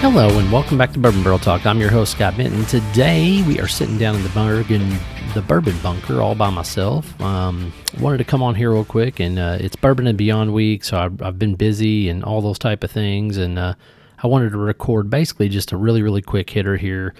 Hello and welcome back to Bourbon Barrel Talk. I'm your host Scott Benton. Today we are sitting down in the Bourbon, the Bourbon Bunker, all by myself. Um, wanted to come on here real quick, and uh, it's Bourbon and Beyond week, so I've, I've, been busy and all those type of things, and uh, I wanted to record basically just a really really quick hitter here.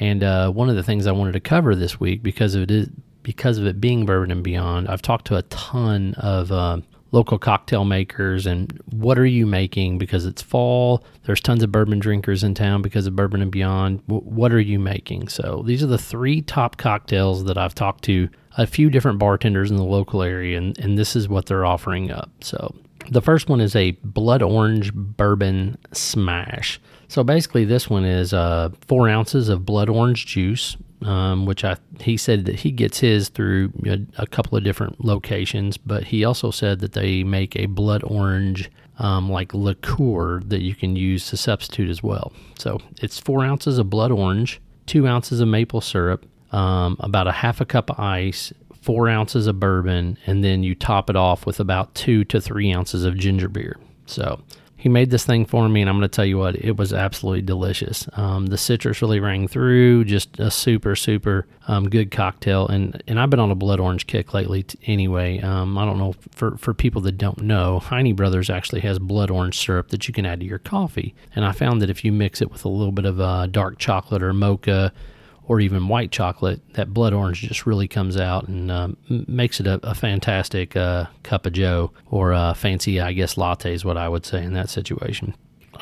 And uh, one of the things I wanted to cover this week because of it is because of it being Bourbon and Beyond, I've talked to a ton of uh, local cocktail makers and what are you making? Because it's fall there's tons of bourbon drinkers in town because of bourbon and beyond. What are you making? So these are the three top cocktails that i've talked to a few different bartenders in the local area and, and this is what they're offering up. So the first one is a blood orange bourbon smash so basically this one is uh, four ounces of blood orange juice um, which I he said that he gets his through a, a, couple of different locations, but he also said that they make a blood orange um, like liqueur that you can use to substitute as well. So it's four ounces of blood orange, two ounces of maple syrup, um, about a half a cup of ice, four ounces of bourbon, and then you top it off with about two to three ounces of ginger beer. So he made this thing for me, and I'm going to tell you what, it was absolutely delicious. Um, the citrus really rang through, just a super, super um, good cocktail. And, and I've been on a blood orange kick lately t- anyway. Um, I don't know, for, for people that don't know, Heine Brothers actually has blood orange syrup that you can add to your coffee. And I found that if you mix it with a little bit of uh, dark chocolate or mocha, or even white chocolate, that blood orange just really comes out and um, makes it a, a fantastic uh, cup of Joe or a fancy, I guess, latte is what I would say in that situation.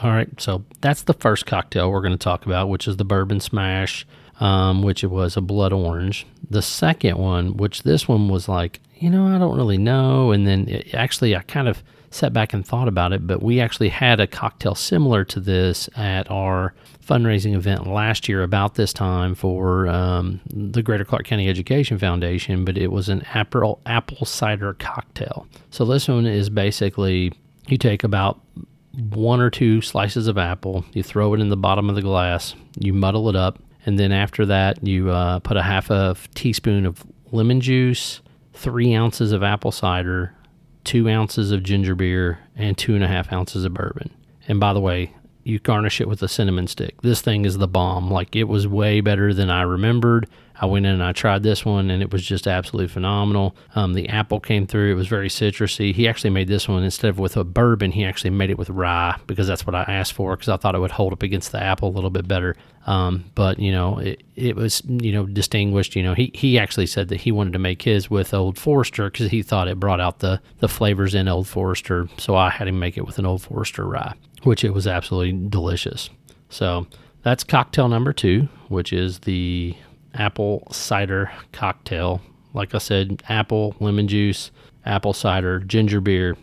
All right, so that's the first cocktail we're going to talk about, which is the bourbon smash, um, which it was a blood orange. The second one, which this one was like, you know, I don't really know, and then it, actually I kind of sat back and thought about it, but we actually had a cocktail similar to this at our fundraising event last year about this time for um, the Greater Clark County Education Foundation, but it was an apple, apple cider cocktail. So this one is basically you take about one or two slices of apple, you throw it in the bottom of the glass, you muddle it up, and then after that, you uh, put a half a teaspoon of lemon juice, three ounces of apple cider, two ounces of ginger beer, and two and a half ounces of bourbon. And by the way, you garnish it with a cinnamon stick. This thing is the bomb. Like it was way better than I remembered. I went in and I tried this one and it was just absolutely phenomenal. Um, the apple came through. It was very citrusy. He actually made this one instead of with a bourbon, he actually made it with rye because that's what I asked for because I thought it would hold up against the apple a little bit better. Um, but you know, it, it was you know distinguished. You know, he he actually said that he wanted to make his with Old Forester because he thought it brought out the the flavors in Old Forester. So I had him make it with an Old Forester rye which it was absolutely delicious. So that's cocktail number two, which is the apple cider cocktail. Like I said, apple, lemon juice, apple cider, ginger beer,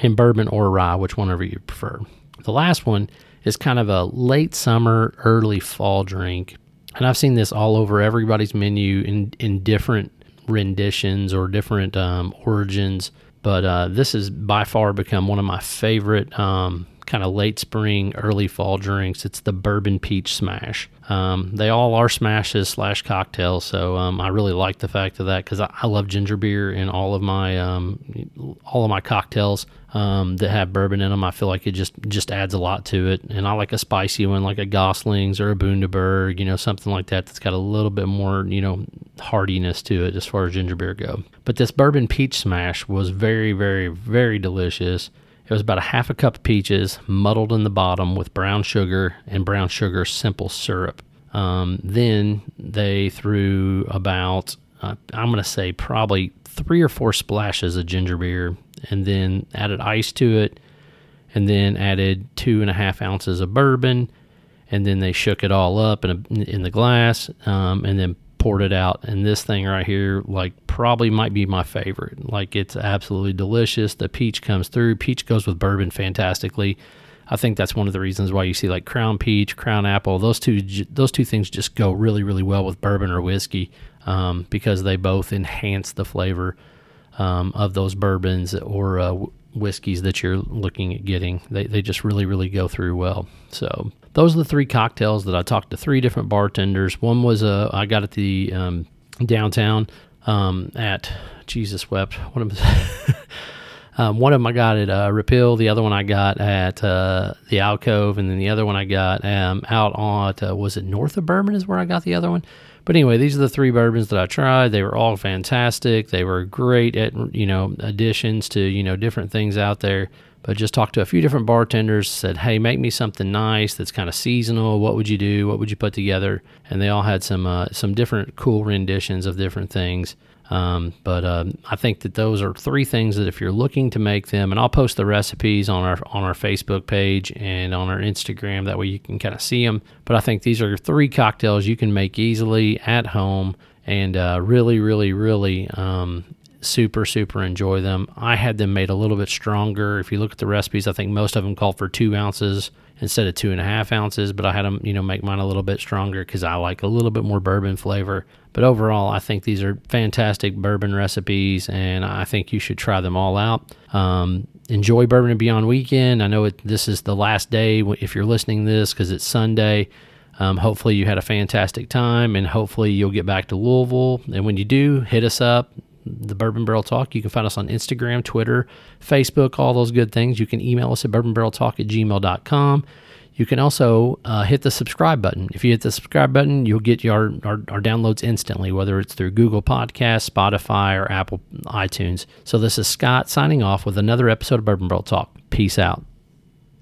and bourbon or rye, which whenever you prefer. The last one is kind of a late summer, early fall drink. And I've seen this all over everybody's menu in, in different renditions or different um, origins. But uh, this has by far become one of my favorite um, kind of late spring, early fall drinks. It's the bourbon peach smash. Um, they all are smashes slash cocktails, so um, I really like the fact of that because I, I, love ginger beer in all of my um, all of my cocktails um, that have bourbon in them. I feel like it just just adds a lot to it, and I like a spicy one like a Gosling's or a Bundaberg, you know, something like that that's got a little bit more you know hardiness to it as far as ginger beer go. But this bourbon peach smash was very very very delicious. It was about a half a cup of peaches muddled in the bottom with brown sugar and brown sugar simple syrup. Um, then they threw about, uh, I'm going to say probably three or four splashes of ginger beer and then added ice to it and then added two and a half ounces of bourbon and then they shook it all up in, a, in the glass um, and then poured it out. And this thing right here, like, probably might be my favorite. Like, it's absolutely delicious. The peach comes through. Peach goes with bourbon fantastically. I think that's one of the reasons why you see like Crown Peach, Crown Apple. Those two, those two things just go really, really well with bourbon or whiskey um, because they both enhance the flavor um, of those bourbons or uh, whiskeys that you're looking at getting. They, they just really, really go through well. So those are the three cocktails that I talked to three different bartenders. One was uh, I got at the um, downtown um, at Jesus wept. What am Um, one of them I got at uh, Repeal, the other one I got at uh, the Alcove, and then the other one I got um, out on, uh, was it north of Bourbon is where I got the other one? But anyway, these are the three bourbons that I tried. They were all fantastic. They were great at, you know, additions to, you know, different things out there but just talked to a few different bartenders said hey make me something nice that's kind of seasonal what would you do what would you put together and they all had some uh, some different cool renditions of different things um, but um, I think that those are three things that if you're looking to make them, and I'll post the recipes on our on our Facebook page and on our Instagram. That way you can kind of see them. But I think these are three cocktails you can make easily at home and uh, really, really, really um, super super enjoy them. I had them made a little bit stronger. If you look at the recipes i think most of them call for two ounces instead of two and a half ounces but i had them you know make mine a little bit stronger because i like a little bit more bourbon flavor. But overall i think these are fantastic bourbon recipes and i think you should try them all out. Um, enjoy bourbon and beyond weekend. I know it, this is the last day if you're listening to this because it's sunday. Um, hopefully you had a fantastic time and hopefully you'll get back to louisville. And when you do hit us up the Bourbon Barrel Talk. You can find us on Instagram, Twitter, Facebook, all those good things. You can email us at bourbonbarreltalk at gmail.com. You can also uh, hit the subscribe button. If you hit the subscribe button, you'll get your our, our downloads instantly, whether it's through Google Podcasts, Spotify, or Apple iTunes. So this is Scott signing off with another episode of Bourbon Barrel Talk. Peace out.